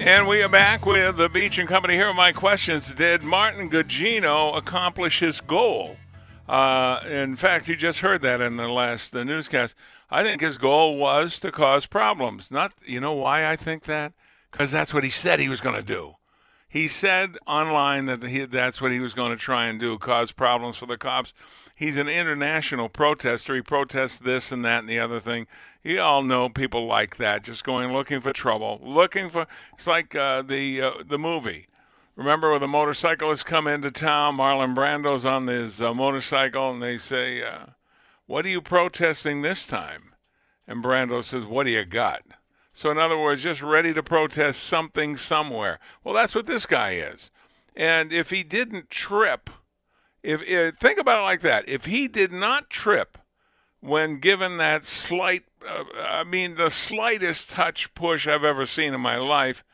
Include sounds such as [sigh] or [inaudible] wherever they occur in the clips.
And we are back with the Beach and Company. Here are my questions. Did Martin Gugino accomplish his goal? Uh, in fact, you just heard that in the last the newscast. I think his goal was to cause problems. Not, you know why I think that? Because that's what he said he was going to do. He said online that he, that's what he was going to try and do, cause problems for the cops. He's an international protester. He protests this and that and the other thing. You all know people like that, just going looking for trouble, looking for. It's like uh, the uh, the movie. Remember when the motorcyclists come into town? Marlon Brando's on his uh, motorcycle, and they say, uh, "What are you protesting this time?" And Brando says, "What do you got?" So in other words, just ready to protest something somewhere. Well, that's what this guy is. And if he didn't trip, if, if think about it like that, if he did not trip when given that slight, uh, I mean, the slightest touch push I've ever seen in my life,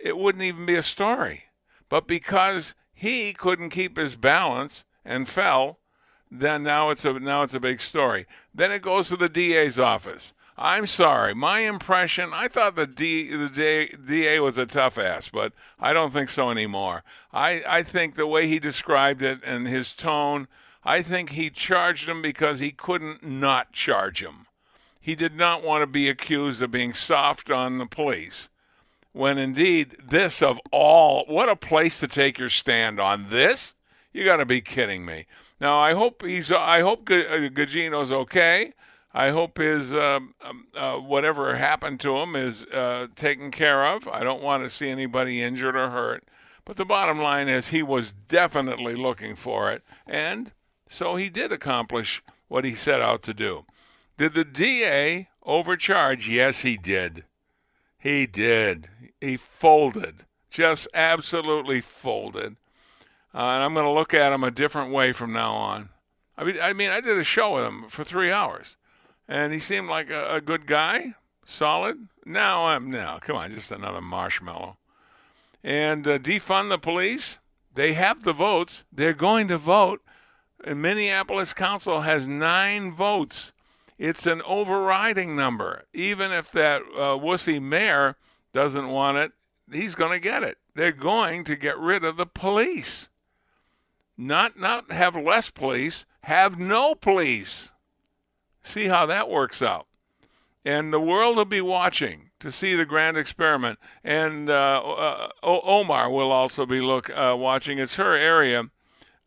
it wouldn't even be a story. But because he couldn't keep his balance and fell, then now it's a now it's a big story. Then it goes to the DA's office. I'm sorry, my impression. I thought the D, the DA, DA was a tough ass, but I don't think so anymore. I I think the way he described it and his tone I think he charged him because he couldn't not charge him. He did not want to be accused of being soft on the police. When indeed, this of all, what a place to take your stand on this. You got to be kidding me. Now, I hope he's. I hope uh, Gugino's okay. I hope his uh, uh, whatever happened to him is uh, taken care of. I don't want to see anybody injured or hurt. But the bottom line is he was definitely looking for it, and so he did accomplish what he set out to do. Did the DA overcharge? Yes, he did. He did. He folded, just absolutely folded. Uh, and I'm going to look at him a different way from now on. I mean, I mean, I did a show with him for three hours, and he seemed like a, a good guy, solid. Now I'm now, come on, just another marshmallow. And uh, defund the police. They have the votes. They're going to vote. And Minneapolis Council has nine votes. It's an overriding number. Even if that uh, wussy mayor doesn't want it, he's going to get it. They're going to get rid of the police. Not not have less police, have no police. See how that works out. And the world will be watching to see the grand experiment. And uh, uh, Omar will also be look uh, watching. It's her area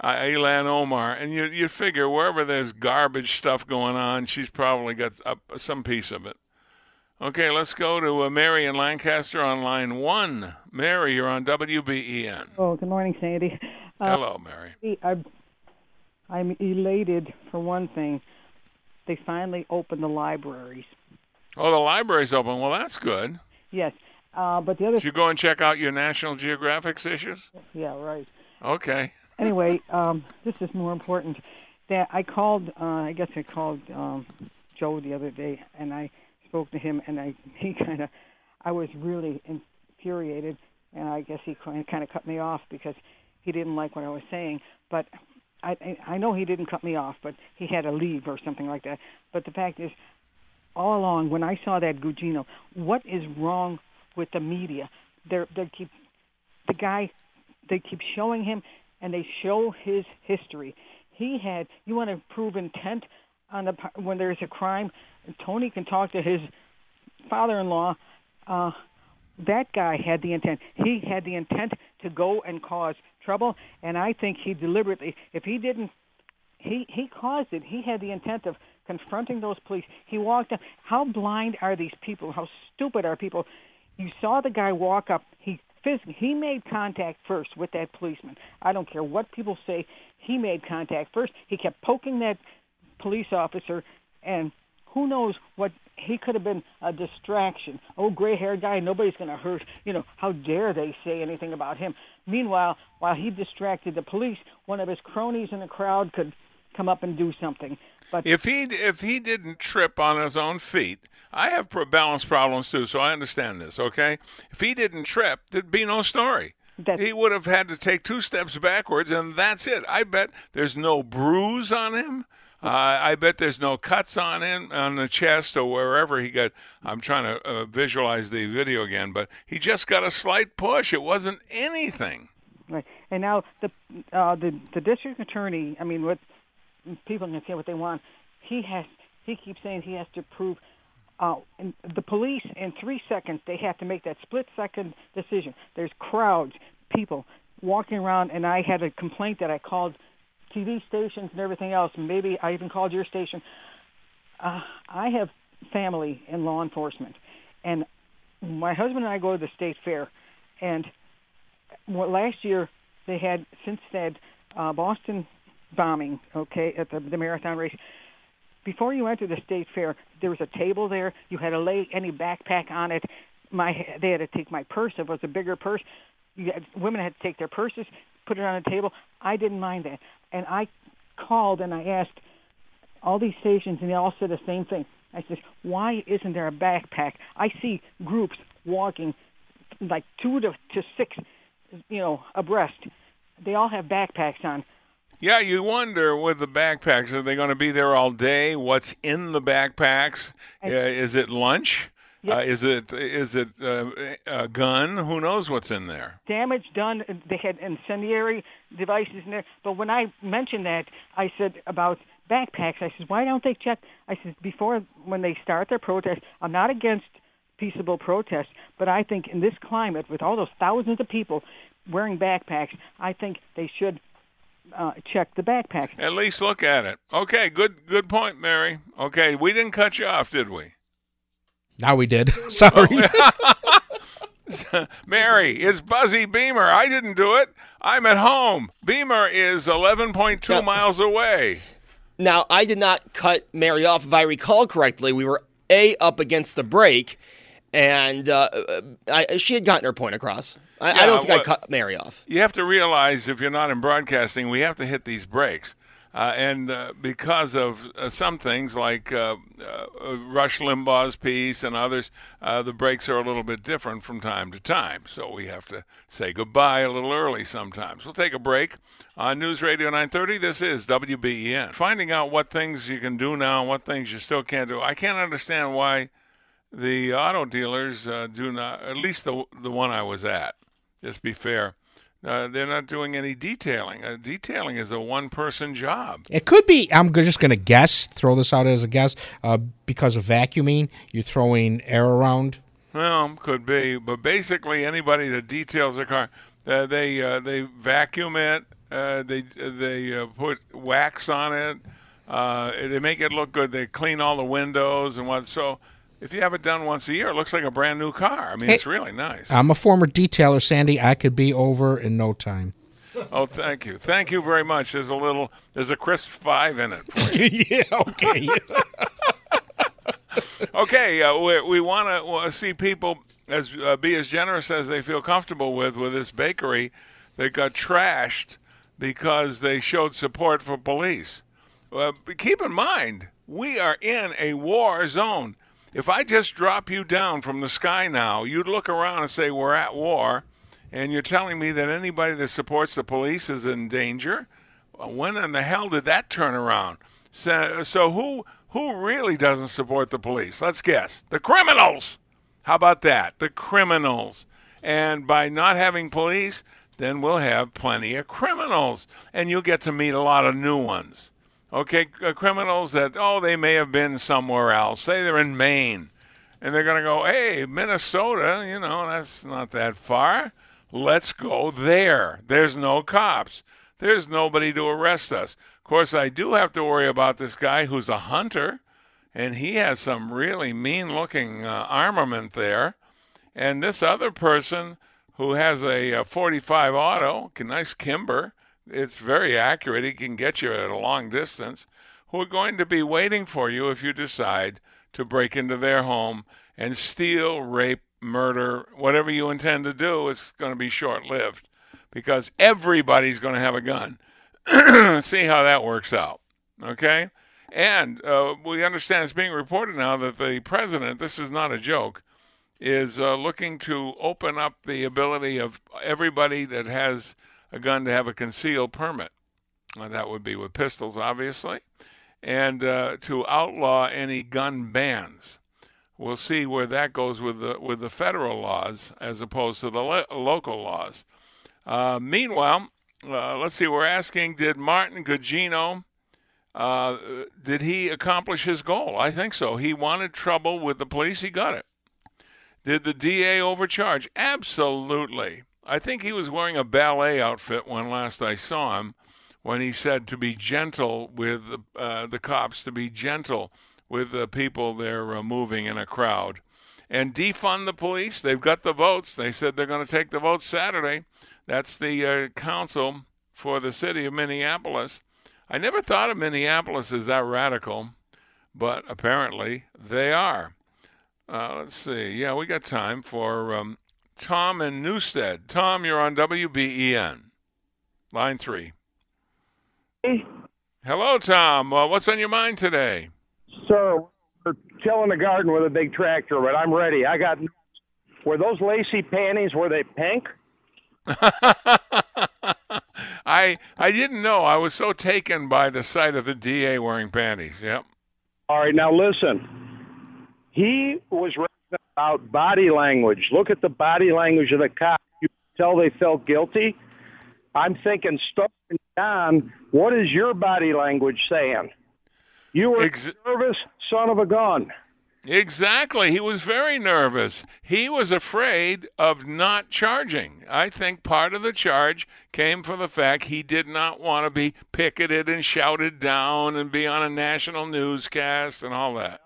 uh, Ilhan Omar, and you you figure wherever there's garbage stuff going on, she's probably got some piece of it. Okay, let's go to uh, Mary in Lancaster on line one. Mary, you're on WBEN. Oh, good morning, Sandy. Uh, Hello, Mary. I'm, I'm elated for one thing. They finally opened the libraries. Oh, the library's open. Well, that's good. Yes, uh, but the other. Did you go and check out your National Geographic issues? Yeah, right. Okay anyway, um, this is more important. That I called, uh, I guess I called um, Joe the other day, and I spoke to him, and I [laughs] he kind of, I was really infuriated, and I guess he kind of cut me off because he didn't like what I was saying. But I I know he didn't cut me off, but he had to leave or something like that. But the fact is, all along when I saw that Gugino, what is wrong with the media? They're they keep the guy they keep showing him and they show his history. He had you want to prove intent on the when there's a crime. Tony can talk to his father-in-law. Uh, that guy had the intent. He had the intent to go and cause trouble, and I think he deliberately, if he didn't, he he caused it. He had the intent of confronting those police. He walked up. How blind are these people? How stupid are people? You saw the guy walk up. He physically, he made contact first with that policeman. I don't care what people say. He made contact first. He kept poking that police officer, and who knows what he could have been a distraction. Oh, gray-haired guy, nobody's going to hurt. You know, how dare they say anything about him? Meanwhile, while he distracted the police, one of his cronies in the crowd could come up and do something. But if he if he didn't trip on his own feet, I have balance problems too, so I understand this. Okay, if he didn't trip, there'd be no story. That's, he would have had to take two steps backwards, and that's it. I bet there's no bruise on him. Uh, I bet there's no cuts on him on the chest or wherever he got. I'm trying to uh, visualize the video again, but he just got a slight push. It wasn't anything. Right, and now the uh, the the district attorney. I mean, what people can say what they want. He has. He keeps saying he has to prove. Uh, the police in three seconds they have to make that split second decision. There's crowds, people walking around, and I had a complaint that I called TV stations and everything else. Maybe I even called your station. Uh, I have family in law enforcement, and my husband and I go to the state fair, and well, last year they had since that uh, Boston bombing, okay, at the, the marathon race. Before you enter the state fair, there was a table there. You had to lay any backpack on it. My they had to take my purse. It was a bigger purse. You had, women had to take their purses, put it on a table. I didn't mind that, and I called and I asked all these stations, and they all said the same thing. I said, "Why isn't there a backpack?" I see groups walking, like two to to six, you know, abreast. They all have backpacks on. Yeah, you wonder with the backpacks, are they going to be there all day? What's in the backpacks? Uh, is it lunch? Yep. Uh, is it is it uh, a gun? Who knows what's in there? Damage done. They had incendiary devices in there. But when I mentioned that, I said about backpacks. I said, why don't they check? I said before when they start their protest. I'm not against peaceable protests, but I think in this climate, with all those thousands of people wearing backpacks, I think they should uh, check the backpack. At least look at it. Okay, good good point, Mary. Okay, we didn't cut you off, did we? Now we did. [laughs] Sorry. [laughs] Mary, it's Buzzy Beamer. I didn't do it. I'm at home. Beamer is 11.2 Now- miles away. Now, I did not cut Mary off. If I recall correctly, we were A, up against the break, and uh, I, she had gotten her point across. I, I don't think I cut Mary off. You have to realize if you're not in broadcasting, we have to hit these breaks. Uh, and uh, because of uh, some things like uh, uh, Rush Limbaugh's piece and others, uh, the breaks are a little bit different from time to time. So we have to say goodbye a little early sometimes. We'll take a break on News Radio 930. This is WBEN. Finding out what things you can do now and what things you still can't do. I can't understand why the auto dealers do not, at least the, the one I was at, just be fair. Uh, they're not doing any detailing. Uh, detailing is a one-person job. It could be. I'm just going to guess. Throw this out as a guess. Uh, because of vacuuming, you're throwing air around. Well, could be, but basically anybody that details a car, uh, they uh, they vacuum it, uh, they they uh, put wax on it, uh, they make it look good. They clean all the windows and what. So if you have it done once a year, it looks like a brand new car. I mean, Hey, it's really nice. I'm a former detailer, Sandy. I could be over in no time. oh, thank you, thank you very much. There's a little, there's a crisp five in it. For you. [laughs] yeah. Okay. [laughs] okay, uh, we, we want to uh, see people as uh, be as generous as they feel comfortable with with this bakery that got trashed because they showed support for police. Uh, keep in mind, we are in a war zone. If I just drop you down from the sky now, you'd look around and say we're at war, and you're telling me that anybody that supports the police is in danger. Uh, when in the hell did that turn around? So, so who who really doesn't support the police? Let's guess. The criminals. How about that? The criminals. And by not having police, then we'll have plenty of criminals, and you'll get to meet a lot of new ones. Okay, c- criminals that oh they may have been somewhere else. Say they're in Maine, and they're going to go, hey, Minnesota, you know, that's not that far. Let's go there. There's no cops. There's nobody to arrest us. Of course, I do have to worry about this guy who's a hunter, and he has some really mean looking uh, armament there. And this other person who has a, a 45 auto, nice Kimber, it's very accurate. He can get you at a long distance, who are going to be waiting for you if you decide to break into their home and steal, rape, murder, whatever you intend to do is going to be short lived because everybody's going to have a gun. [clears throat] See how that works out. Okay? And uh, we understand it's being reported now that the president, this is not a joke, is uh, looking to open up the ability of everybody that has a gun to have a concealed permit. Uh, that would be with pistols, obviously, and uh, to outlaw any gun bans we'll see where that goes with the with the federal laws as opposed to the lo- local laws. Uh, meanwhile, uh, let's see. We're asking: Did Martin Gugino uh, did he accomplish his goal? I think so. He wanted trouble with the police. He got it. Did the DA overcharge? Absolutely. I think he was wearing a ballet outfit when last I saw him, when he said to be gentle with uh, the cops, to be gentle with the people they're uh, moving in a crowd. And defund the police. They've got the votes. They said they're going to take the votes Saturday. That's the uh, council for the city of Minneapolis. I never thought of Minneapolis as that radical, but apparently they are. Uh, let's see. Yeah, we got time for um, Tom and Newstead. Tom, you're on WBEN. Line three. Hey. Hello, Tom. Uh, what's on your mind today? Sir, we're tilling the garden with a big tractor, but I'm ready. I got. Were those lacy panties? Were they pink? [laughs] I I didn't know. I was so taken by the sight of the DA wearing panties. Yep. All right, now listen. He was about body language. Look at the body language of the cop. You tell they felt guilty. I'm thinking, Stone John, what is your body language saying? You were Ex- nervous, son of a gun. Exactly. He was very nervous. He was afraid of not charging. I think part of the charge came from the fact he did not want to be picketed and shouted down and be on a national newscast and all that.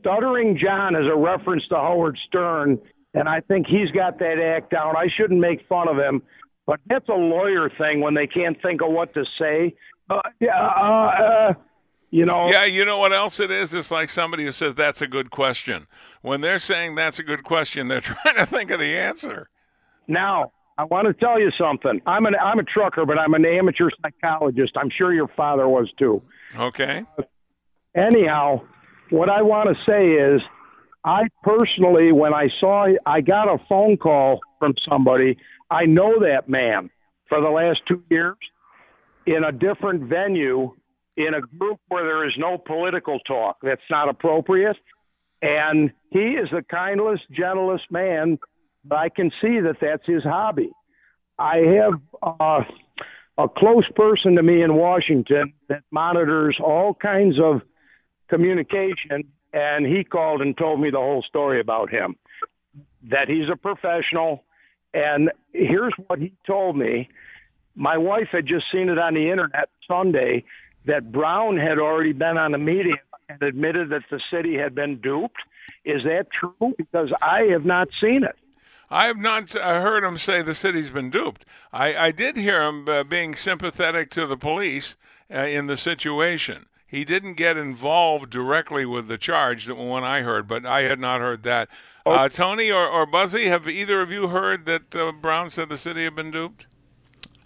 Stuttering John is a reference to Howard Stern, and I think he's got that act down. I shouldn't make fun of him, but that's a lawyer thing when they can't think of what to say. Uh, uh, uh, you know. Yeah, you know what else it is? It's like somebody who says that's a good question. When they're saying that's a good question, they're [laughs] trying to think of the answer. Now, I want to tell you something. I'm an I'm a trucker, but I'm an amateur psychologist. I'm sure your father was too. Okay. anyhow, what I want to say is I personally when I saw I got a phone call from somebody, I know that man for the last 2 years in a different venue in a group where there is no political talk. That's not appropriate. And he is the kindest, gentlest man, but I can see that that's his hobby. I have uh, a close person to me in Washington that monitors all kinds of communication, and he called and told me the whole story about him. That he's a professional, and here's what he told me. My wife had just seen it on the internet Sunday that Brown had already been on the media and admitted that the city had been duped. Is that true? Because I have not seen it. I have not heard him say the city's been duped. I, I did hear him uh, being sympathetic to the police uh, in the situation. He didn't get involved directly with the charge that when I heard, but I had not heard that. Uh. Tony or, or Buzzy, have either of you heard that uh, Brown said the city had been duped?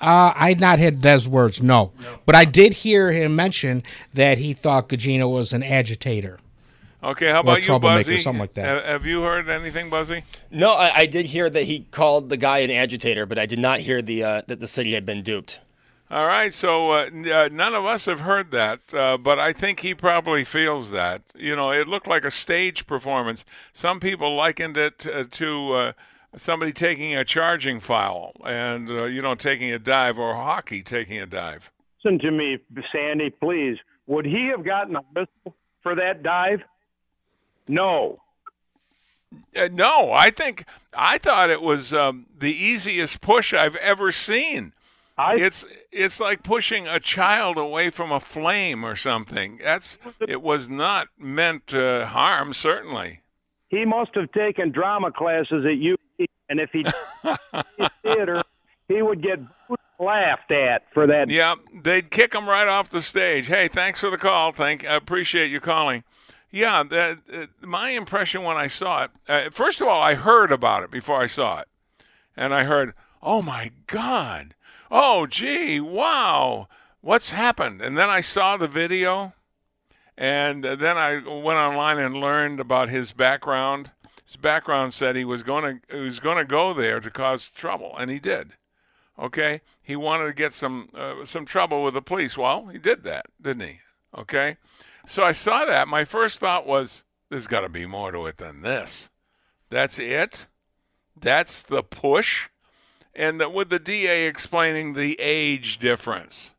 Uh, I had not heard those words, no. no. But I did hear him mention that he thought Gugino was an agitator. Okay, how about you, Buzzy? Something like that. Have you heard anything, Buzzy? No, I, I, did hear that he called the guy an agitator, but I did not hear the uh, that the city had been duped. All right, so uh, uh, none of us have heard that, uh, but I think he probably feels that. You know, it looked like a stage performance. Some people likened it uh, to uh, somebody taking a charging foul and uh, you know taking a dive or hockey taking a dive. Listen to me, Sandy, please. Would he have gotten a whistle for that dive? No. Uh, no, I think I thought it was um, the easiest push I've ever seen. I, it's it's like pushing a child away from a flame or something. That's it was not meant to harm, certainly. he must have taken drama classes at UC, and if he did theater, [laughs] he would get laughed at for that. Yeah, they'd kick him right off the stage. Hey, thanks for the call. Thank, I appreciate you calling. Yeah, that, uh, my impression when I saw it. Uh, first of all, I heard about it before I saw it, and I heard, "Oh my God! Oh gee, wow! What's happened?" And then I saw the video, and then I went online and learned about his background. His background said he was going to he was going to go there to cause trouble, and he did. Okay, he wanted to get some uh, some trouble with the police. Well, he did that, didn't he? Okay, so I saw that. My first thought was, "There's got to be more to it than this." That's it. That's the push, and with the DA explaining the age difference.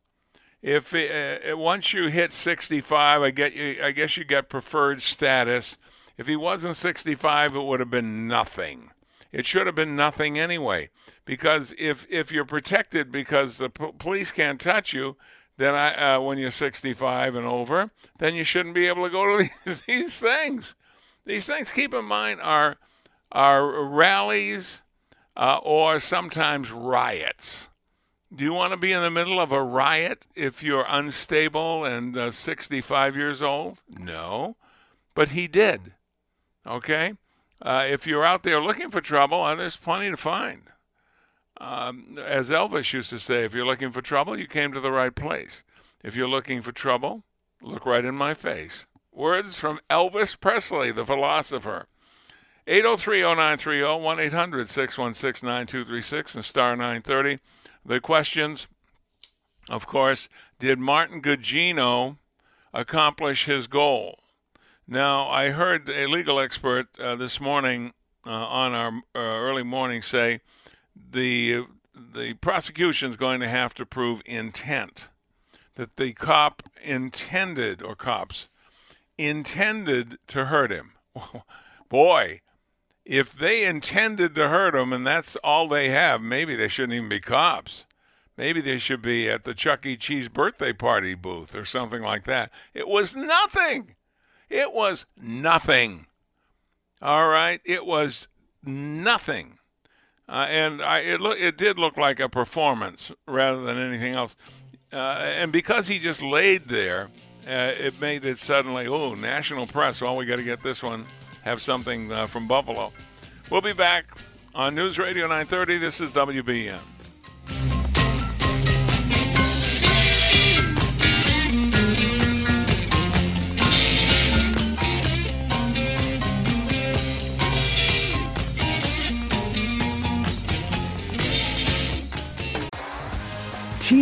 If uh, once you hit 65, I get you. I guess you get preferred status. If he wasn't 65, it would have been nothing. It should have been nothing anyway. Because if if you're protected because the police can't touch you, then I uh, when you're 65 and over, then you shouldn't be able to go to [laughs] these, these things. These things, keep in mind, are are rallies uh, or sometimes riots. Do you want to be in the middle of a riot if you're unstable and uh, 65 years old? No, but he did. Okay, uh, if you're out there looking for trouble, uh, there's plenty to find. Um, as Elvis used to say, if you're looking for trouble, you came to the right place. If you're looking for trouble, look right in my face. Words from Elvis Presley, the philosopher. 803-0930, 1-800-616-9236, and star 930. The questions, of course, did Martin Gugino accomplish his goal? Now, I heard a legal expert uh, this morning uh, on our uh, early morning say the the prosecution is going to have to prove intent that the cop intended or cops intended to hurt him. [laughs] Boy, if they intended to hurt him and that's all they have, maybe they shouldn't even be cops. Maybe they should be at the Chuck E. Cheese birthday party booth or something like that. It was nothing. It was nothing. All right, it was nothing. Uh, and I, it, look, it did look like a performance rather than anything else. Uh, and because he just laid there, uh, it made it suddenly, oh, national press. Well, we got to get this one, have something uh, from Buffalo. We'll be back on News Radio 930. This is WBEN.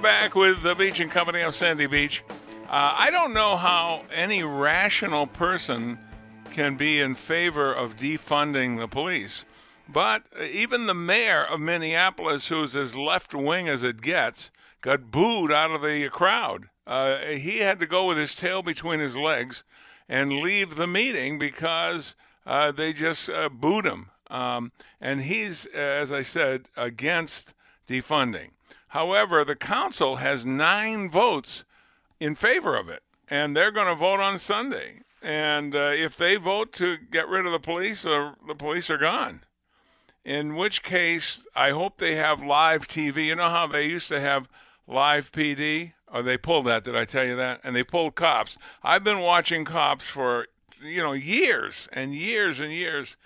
Back with the Beach and Company of Sandy Beach. Uh, I don't know how any rational person can be in favor of defunding the police, but even the mayor of Minneapolis, who's as left wing as it gets, got booed out of the crowd. Uh, he had to go with his tail between his legs and leave the meeting because uh, they just uh, booed him. Um, and he's, as I said, against defunding. However, the council has nine votes in favor of it. and they're going to vote on Sunday. And uh, if they vote to get rid of the police, uh, the police are gone. In which case, I hope they have live TV. You know how they used to have live PD? Or they pulled that, did I tell you that? And they pulled cops. I've been watching cops for, you know, years and years and years.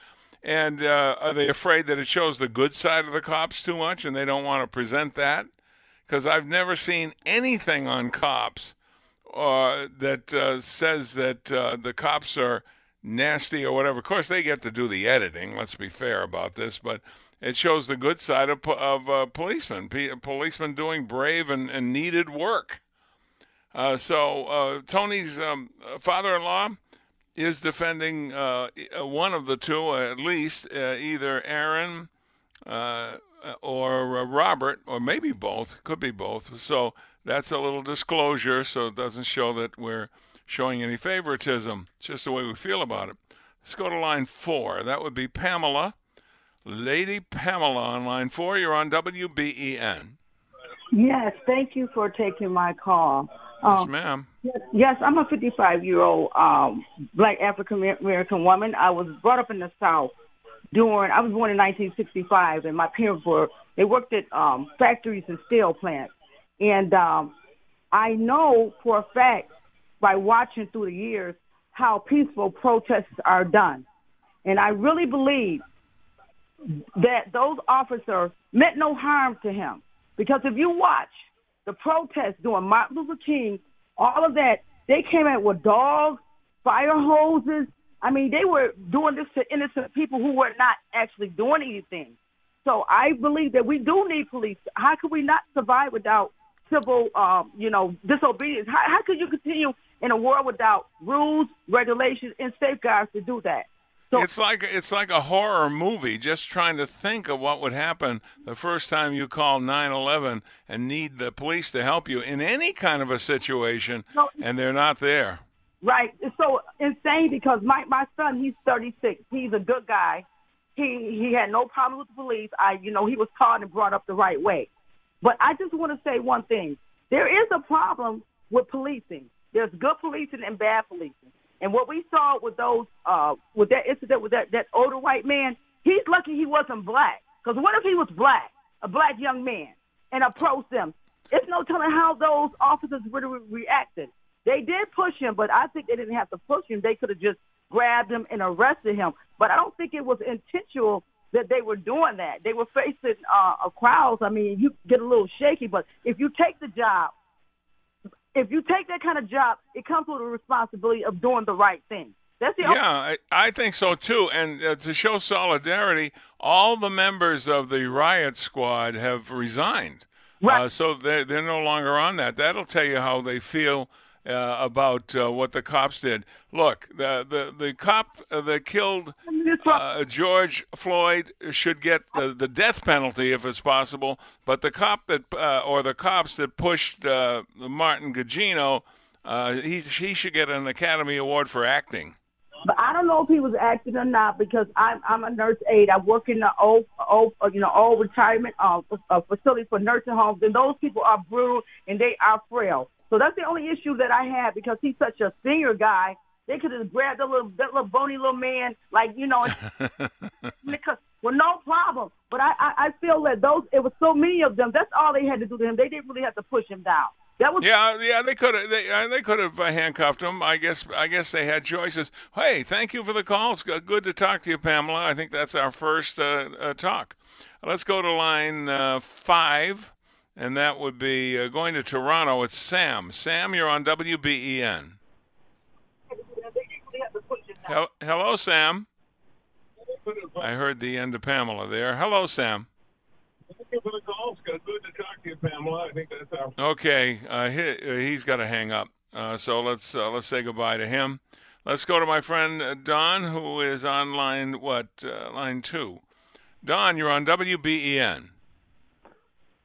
And uh, are they afraid that it shows the good side of the cops too much and they don't want to present that? Because I've never seen anything on cops uh, that uh, says that uh, the cops are nasty or whatever. Of course, they get to do the editing. Let's be fair about this, but it shows the good side of of uh, policemen, P- policemen doing brave and, and needed work. Uh, so uh, Tony's um, father-in-law is defending one of the two, at least, either Aaron uh, or Robert, or maybe both. Could be both. So that's a little disclosure, so it doesn't show that we're showing any favoritism. It's just the way we feel about it. Let's go to line four. That would be Pamela. Lady Pamela on line four. You're on WBEN. Yes, thank you for taking my call. Yes, um, ma'am. Yes, I'm a 55 year old um, black African American woman. I was brought up in the South during, I was born in 1965, and my parents were, they worked at um, factories and steel plants. And um, I know for a fact by watching through the years how peaceful protests are done. And I really believe that those officers meant no harm to him. Because if you watch the protests during Martin Luther King, all of that, they came out with dogs, fire hoses. I mean, they were doing this to innocent people who were not actually doing anything. So I believe that we do need police. How could we not survive without civil, um, you know, disobedience? How, how could you continue in a world without rules, regulations, and safeguards to do that? So, it's like it's like a horror movie. Just trying to think of what would happen the first time you call 911 and need the police to help you in any kind of a situation, no, and they're not there. Right. It's so insane because my my son, he's 36. He's a good guy. He he had no problem with the police. I you know he was taught and brought up the right way. But I just want to say one thing. There is a problem with policing. There's good policing and bad policing. And what we saw with those, uh, with that incident with that, that older white man, he's lucky he wasn't black. Because what if he was black, a black young man, and approached them? It's no telling how those officers would have reacted. They did push him, but I think they didn't have to push him. They could have just grabbed him and arrested him. But I don't think it was intentional that they were doing that. They were facing uh, a crowd. I mean, you get a little shaky, but if you take the job, if you take that kind of job, it comes with a responsibility of doing the right thing. That's the yeah, I, I, think so too. And uh, to show solidarity, all the members of the riot squad have resigned. Right. Uh, so they're, they're no longer on that. That'll tell you how they feel uh, about uh, what the cops did. Look, the the, the cop uh, that killed uh, George Floyd should get the, the death penalty if it's possible, but the cop that uh, or the cops that pushed uh, Martin Gugino, he he should get an Academy Award for acting. But I don't know if he was acting or not because I'm I'm a nurse aide. I work in the old old you know old retirement uh, facility for nursing homes, and those people are brutal and they are frail. So that's the only issue that I have because he's such a senior guy. They could have grabbed that little that little bony little man, like you know, [laughs] [laughs] well, no problem. But I, I I feel that those it was so many of them. That's all they had to do to him. They didn't really have to push him down. That was yeah, yeah. They could have they uh, they could have uh, handcuffed him. I guess I guess they had choices. Hey, thank you for the call. It's good to talk to you, Pamela. I think that's our first uh, uh, talk. Let's go to line uh, five and that would be uh, going to Toronto. It's Sam. Sam, you're on WBEN. Hel- Hello, Sam. I heard the end of Pamela there. Hello, Sam. Okay, uh, he, uh, he's got to hang up. Uh, so let's uh, let's say goodbye to him. Let's go to my friend uh, Don, who is on line what uh, line two. Don, you're on WBEN.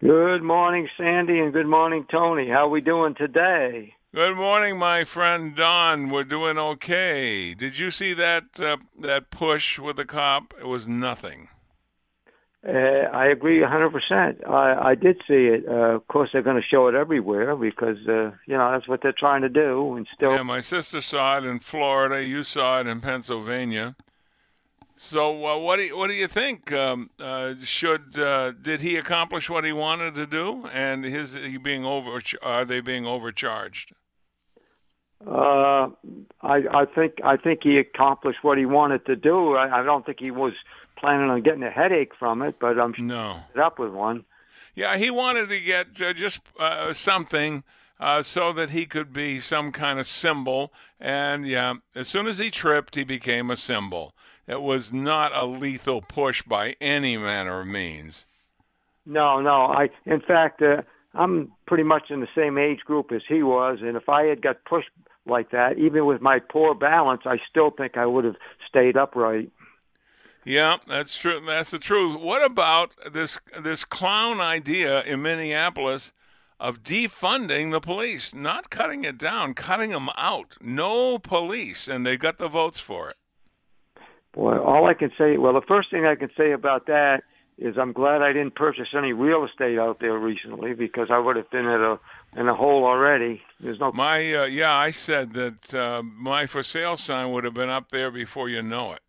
Good morning, Sandy, and good morning, Tony. How are we doing today? Good morning, my friend Don. We're doing okay. Did you see that uh, that push with the cop? It was nothing. Uh, I agree 100%. I, I did see it. Uh, of course, they're going to show it everywhere because, uh, you know, that's what they're trying to do. And still, Yeah, my sister saw it in Florida. You saw it in Pennsylvania. So, uh, what do you, what do you think? Um, uh, should uh, did he accomplish what he wanted to do? And his he being over are they being overcharged? uh, I, I think I think he accomplished what he wanted to do. I, I don't think he was planning on getting a headache from it, but I'm sure no. up with one. Yeah, he wanted to get uh, just uh, something uh, so that he could be some kind of symbol. And yeah, as soon as he tripped, he became a symbol. It was not a lethal push by any manner of means. No, no. I, in fact, uh, I'm pretty much in the same age group as he was, and if I had got pushed like that, even with my poor balance, I still think I would have stayed upright. Yeah, that's true. That's the truth. What about this this clown idea in Minneapolis of defunding the police, not cutting it down, cutting them out? No police, and they got the votes for it. Boy, all I can say, well, the first thing I can say about that is I'm glad I didn't purchase any real estate out there recently because I would have been at a in a hole already. There's no My uh, yeah, I said that uh, my for sale sign would have been up there before you know it.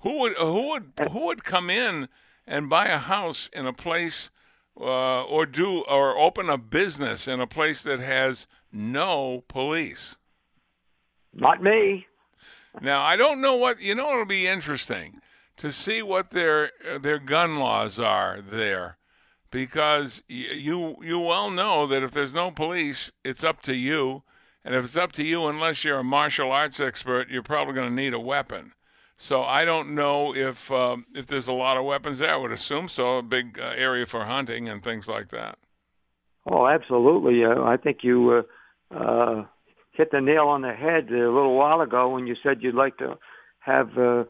Who would who would who would come in and buy a house in a place uh, or do or open a business in a place that has no police? Not me. Now I don't know what you know. It'll be interesting to see what their their gun laws are there, because you you well know that if there's no police, it's up to you, and if it's up to you, unless you're a martial arts expert, you're probably going to need a weapon. So I don't know if um, if there's a lot of weapons there. I would assume so. A big uh, area for hunting and things like that. Oh, absolutely. Uh, I think you uh, uh, hit the nail on the head a little while ago when you said you'd like to have uh,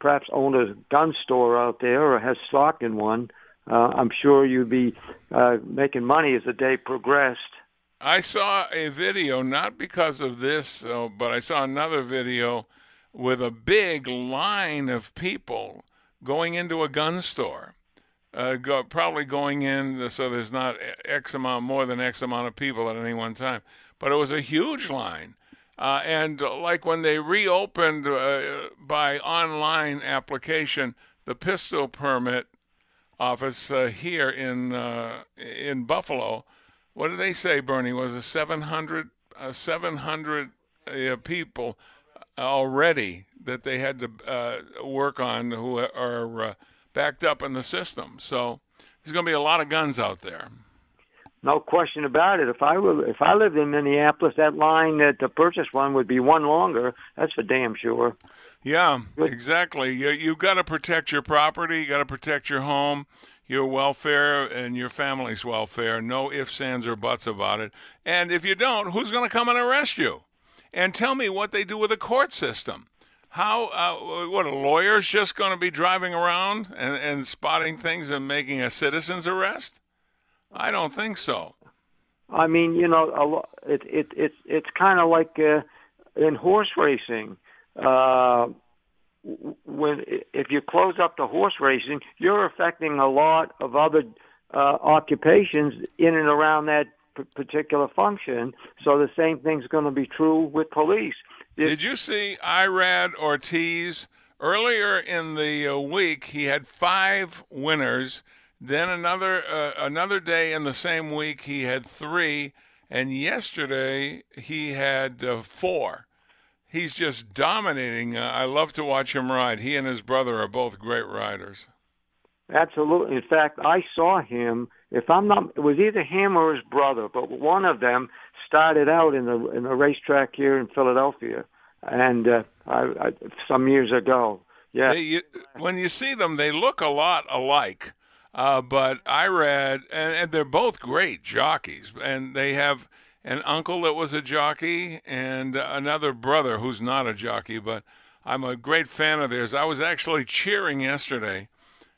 perhaps own a gun store out there or have stock in one. Uh, I'm sure you'd be uh, making money as the day progressed. I saw a video, not because of this, uh, but I saw another video with a big line of people going into a gun store. Uh, go, probably going in so there's not X amount, more than X amount of people at any one time. But it was a huge line. Uh, and uh, like when they reopened uh, by online application, the pistol permit office uh, here in uh, in Buffalo, what did they say, Bernie? Was it 700, uh, 700 uh, people already that they had to work on who are backed up in the system. So there's going to be a lot of guns out there. No question about it. If I were, if I lived in Minneapolis, that line uh, to purchase one would be one longer. That's for damn sure. Yeah, exactly. You you've got to protect your property. You got to protect your home, your welfare, and your family's welfare. No ifs, ands, or buts about it. And if you don't, who's going to come and arrest you? And tell me what they do with the court system. How uh, what a lawyer's just going to be driving around and, and spotting things and making a citizen's arrest? I don't think so. I mean, you know, a lo- it it it's it's kind of like uh, in horse racing. Uh, when if you close up the horse racing, you're affecting a lot of other uh, occupations in and around that p- particular function. So the same thing's going to be true with police. Did you see Irad Ortiz earlier in the uh, week? He had five winners. Then another uh, another day in the same week, he had three, and yesterday he had uh, four. He's just dominating. Uh, I love to watch him ride. He and his brother are both great riders. Absolutely. In fact, I saw him. If I'm not, it was either him or his brother, but one of them started out in the in the racetrack here in Philadelphia, and uh, I, I, some years ago. Yeah. They, you, when you see them, they look a lot alike. Uh, but I read, and, and they're both great jockeys, and they have an uncle that was a jockey and another brother who's not a jockey, but I'm a great fan of theirs. I was actually cheering yesterday.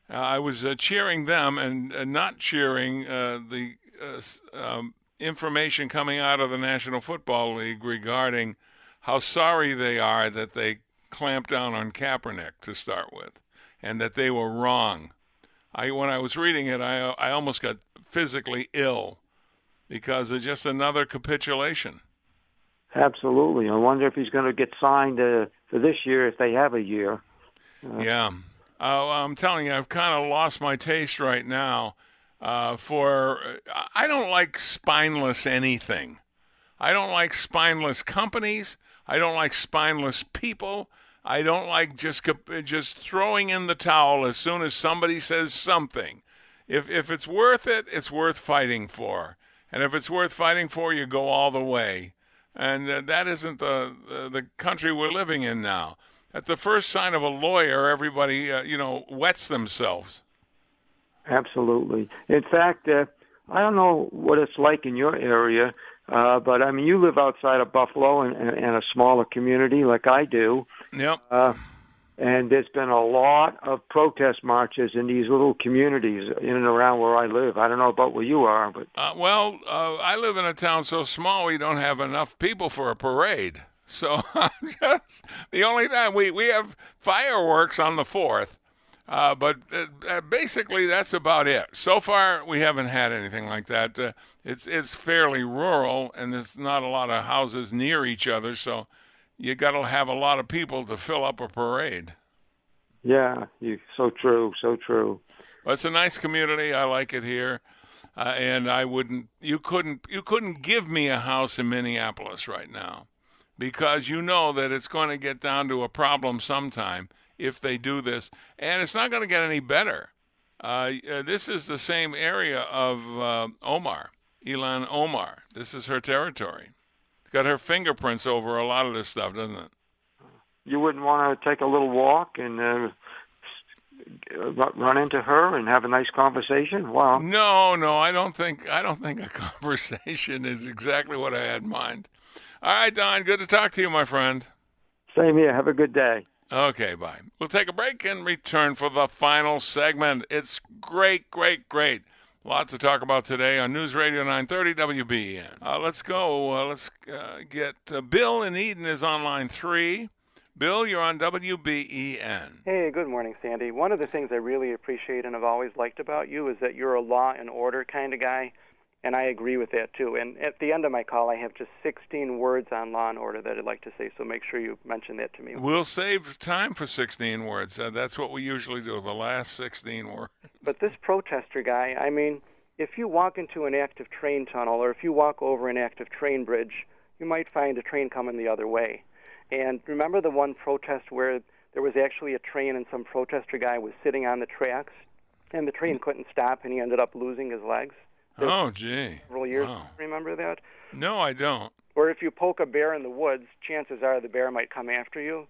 Uh, I was uh, cheering them and uh, not cheering uh, the uh, um, information coming out of the National Football League regarding how sorry they are that they clamped down on Kaepernick to start with and that they were wrong. I when I was reading it, I I almost got physically ill because it's just another capitulation. Absolutely. I wonder if he's going to get signed uh, for this year if they have a year. Uh, Yeah. Uh, I'm telling you, I've kind of lost my taste right now uh, for. I don't like spineless anything. I don't like spineless companies. I don't like spineless people. I don't like just just throwing in the towel as soon as somebody says something. If if it's worth it, it's worth fighting for. And if it's worth fighting for, you go all the way. And uh, that isn't the, the the country we're living in now. At the first sign of a lawyer, everybody uh, you know wets themselves. Absolutely. In fact, uh, I don't know what it's like in your area, uh, but I mean, you live outside of Buffalo and, and, and a smaller community like I do. Yep. Uh, and there's been a lot of protest marches in these little communities in and around where I live. I don't know about where you are, but Uh, well, uh, I live in a town so small we don't have enough people for a parade. So [laughs] I'm just the only time we we have fireworks on the fourth, uh, but uh, uh, basically that's about it. So far we haven't had anything like that. Uh, it's it's fairly rural and there's not a lot of houses near each other, so you got to have a lot of people to fill up a parade. yeah, you so true, so true. Well, it's a nice community. I like it here, uh, and I wouldn't. You couldn't. You couldn't give me a house in Minneapolis right now, because you know that it's going to get down to a problem sometime if they do this, and it's not going to get any better. Uh, uh, this is the same area of uh, Omar, Ilhan Omar. This is her territory. Got her fingerprints over a lot of this stuff, doesn't it? You wouldn't want to take a little walk and uh, run into her and have a nice conversation. Wow. No, no, I don't think I don't think a [laughs] conversation is exactly what I had in mind. All right, Don, good to talk to you, my friend. Same here. Have a good day. Okay, bye. We'll take a break and return for the final segment. It's great, great, great. Lots to talk about today on News Radio 930 WBEN. Uh, let's go. Uh, let's uh, get uh, Bill in Eden is on line three. Bill, you're on WBEN. Hey, good morning, Sandy. One of the things I really appreciate and have always liked about you is that you're a law and order kind of guy, and I agree with that too. And at the end of my call, I have just 16 words on law and order that I'd like to say, so make sure you mention that to me. We'll save time for 16 words. Uh, that's what we usually do, the last 16 words. But this protester guy, I mean, if you walk into an active train tunnel or if you walk over an active train bridge, you might find a train coming the other way. And remember the one protest where there was actually a train and some protester guy was sitting on the tracks and the train couldn't stop and he ended up losing his legs? Oh, gee. Several years. Wow. Remember that? No, I don't. Or if you poke a bear in the woods, chances are the bear might come after you.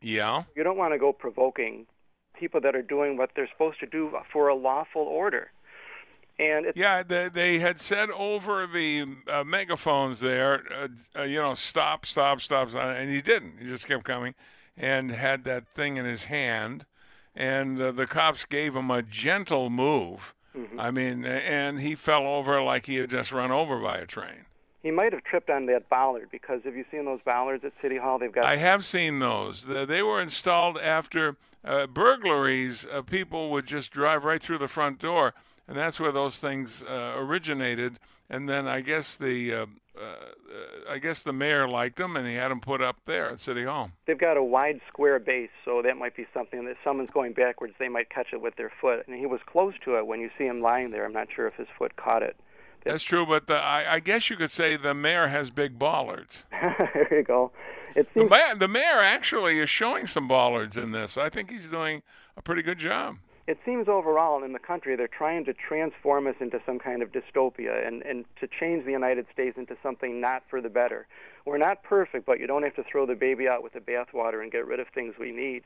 Yeah. You don't want to go provoking people that are doing what they're supposed to do for a lawful order. And it's, Yeah, they, they had said over the uh, megaphones there, uh, uh, you know, stop, stop, stop, stop, and he didn't. He just kept coming and had that thing in his hand, and uh, the cops gave him a gentle move. Mhm. I mean, and he fell over like he had just run over by a train. he might have tripped on that bollard because have you seen those bollards at City Hall? They've got I have seen those. They were installed after uh, burglaries. Uh, people would just drive right through the front door, and that's where those things uh, originated. And then I guess the uh, uh, I guess the mayor liked them, and he had them put up there at City Hall. they've got a wide square base, so that might be something that someone's going backwards, they might catch it with their foot. And he was close to it when you see him lying there. I'm not sure if his foot caught it. That's true, but the, I, I guess you could say the mayor has big bollards. [laughs] there you go. It The mayor, the mayor actually is showing some bollards in this. I think he's doing a pretty good job. It seems overall in the country they're trying to transform us into some kind of dystopia and, and to change the United States into something not for the better. We're not perfect, but you don't have to throw the baby out with the bathwater and get rid of things we need.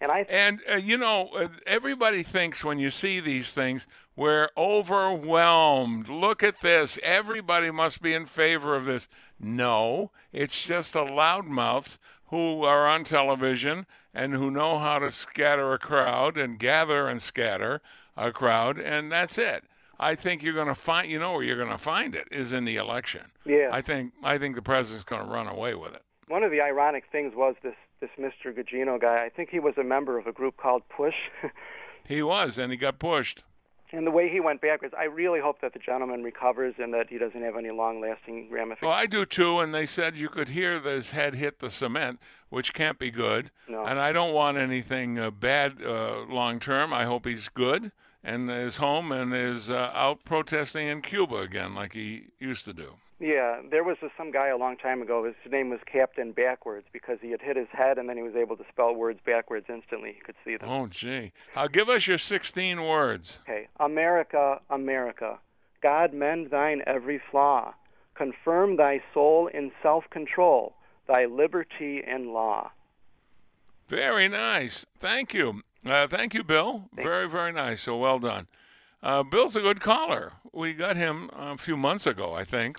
And I And uh, you know, uh, everybody thinks when you see these things, we're overwhelmed. Look at this. Everybody must be in favor of this. No, it's just the loudmouths who are on television and who know how to scatter a crowd and gather and scatter a crowd, and that's it. I think you're going to find, you know, where you're going to find it is in the election. Yeah. I think I think the president's going to run away with it. one of the ironic things was this this Mr. Gugino guy. I think he was a member of a group called Push, [laughs] He was, and he got pushed. And the way he went backwards, I really hope that the gentleman recovers and that he doesn't have any long-lasting ramifications. Well, I do too, and they said you could hear his head hit the cement, which can't be good. No. And I don't want anything uh, bad uh, long term. I hope he's good and is home and is uh, out protesting in Cuba again, like he used to do. Yeah, there was some guy a long time ago. His name was Captain Backwards because he had hit his head and then he was able to spell words backwards instantly. He could see them. Oh, gee. Uh, give us your 16 words. Okay. America, America, God mend thine every flaw. Confirm thy soul in self-control, thy liberty in law. Very nice. Thank you. Uh, thank you, Bill. Very, very nice. So well done. Uh, Bill's a good caller. We got him a few months ago, I think.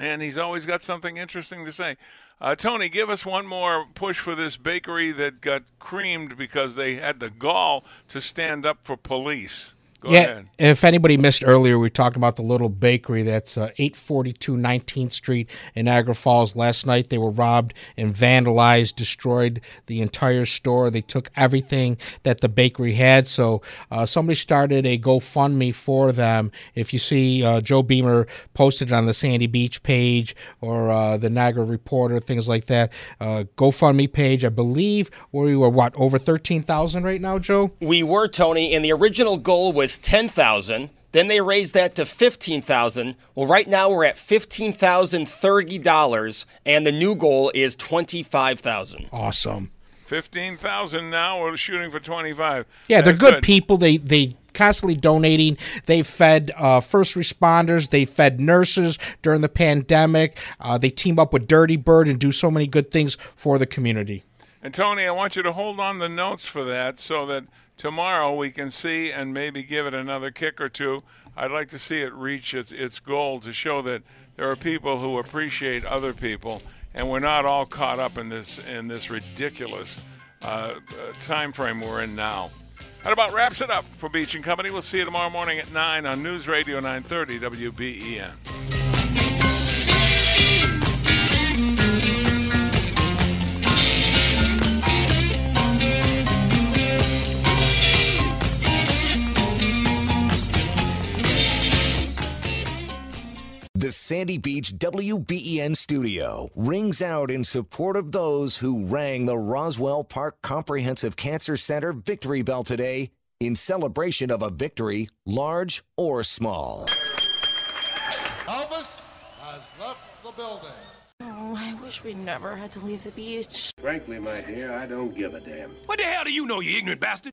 And he's always got something interesting to say. Uh, Tony, give us one more push for this bakery that got creamed because they had the gall to stand up for police. Go yeah, ahead. if anybody missed earlier, we talked about the little bakery that's uh, 842 19th Street in Niagara Falls. Last night they were robbed and vandalized, destroyed the entire store. They took everything that the bakery had. So uh, somebody started a GoFundMe for them. If you see uh, Joe Beamer posted it on the Sandy Beach page or uh, the Niagara Reporter, things like that, uh, GoFundMe page, I believe where we were what over 13,000 right now, Joe. We were Tony, and the original goal was ten thousand. Then they raised that to fifteen thousand. Well, right now we're at fifteen thousand thirty dollars, and the new goal is twenty-five thousand. Awesome. 15,000 now. We're shooting for 25. Yeah, they're That's good, people. They they constantly donating. They fed uh, first responders. They fed nurses during the pandemic. Uh, they team up with Dirty Bird and do so many good things for the community. And Tony, I want you to hold on the notes for that so that tomorrow we can see and maybe give it another kick or two. I'd like to see it reach its, its goal to show that there are people who appreciate other people, and we're not all caught up in this in this ridiculous uh, uh, time frame we're in now. That about wraps it up for Beach and Company. We'll see you tomorrow morning at 9 on News Radio 930 WBEN. The Sandy Beach WBEN studio rings out in support of those who rang the Roswell Park Comprehensive Cancer Center victory bell today in celebration of a victory, large or small. Elvis has left the building. Oh, I wish we never had to leave the beach. Frankly, my dear, I don't give a damn. What the hell do you know, you ignorant bastard?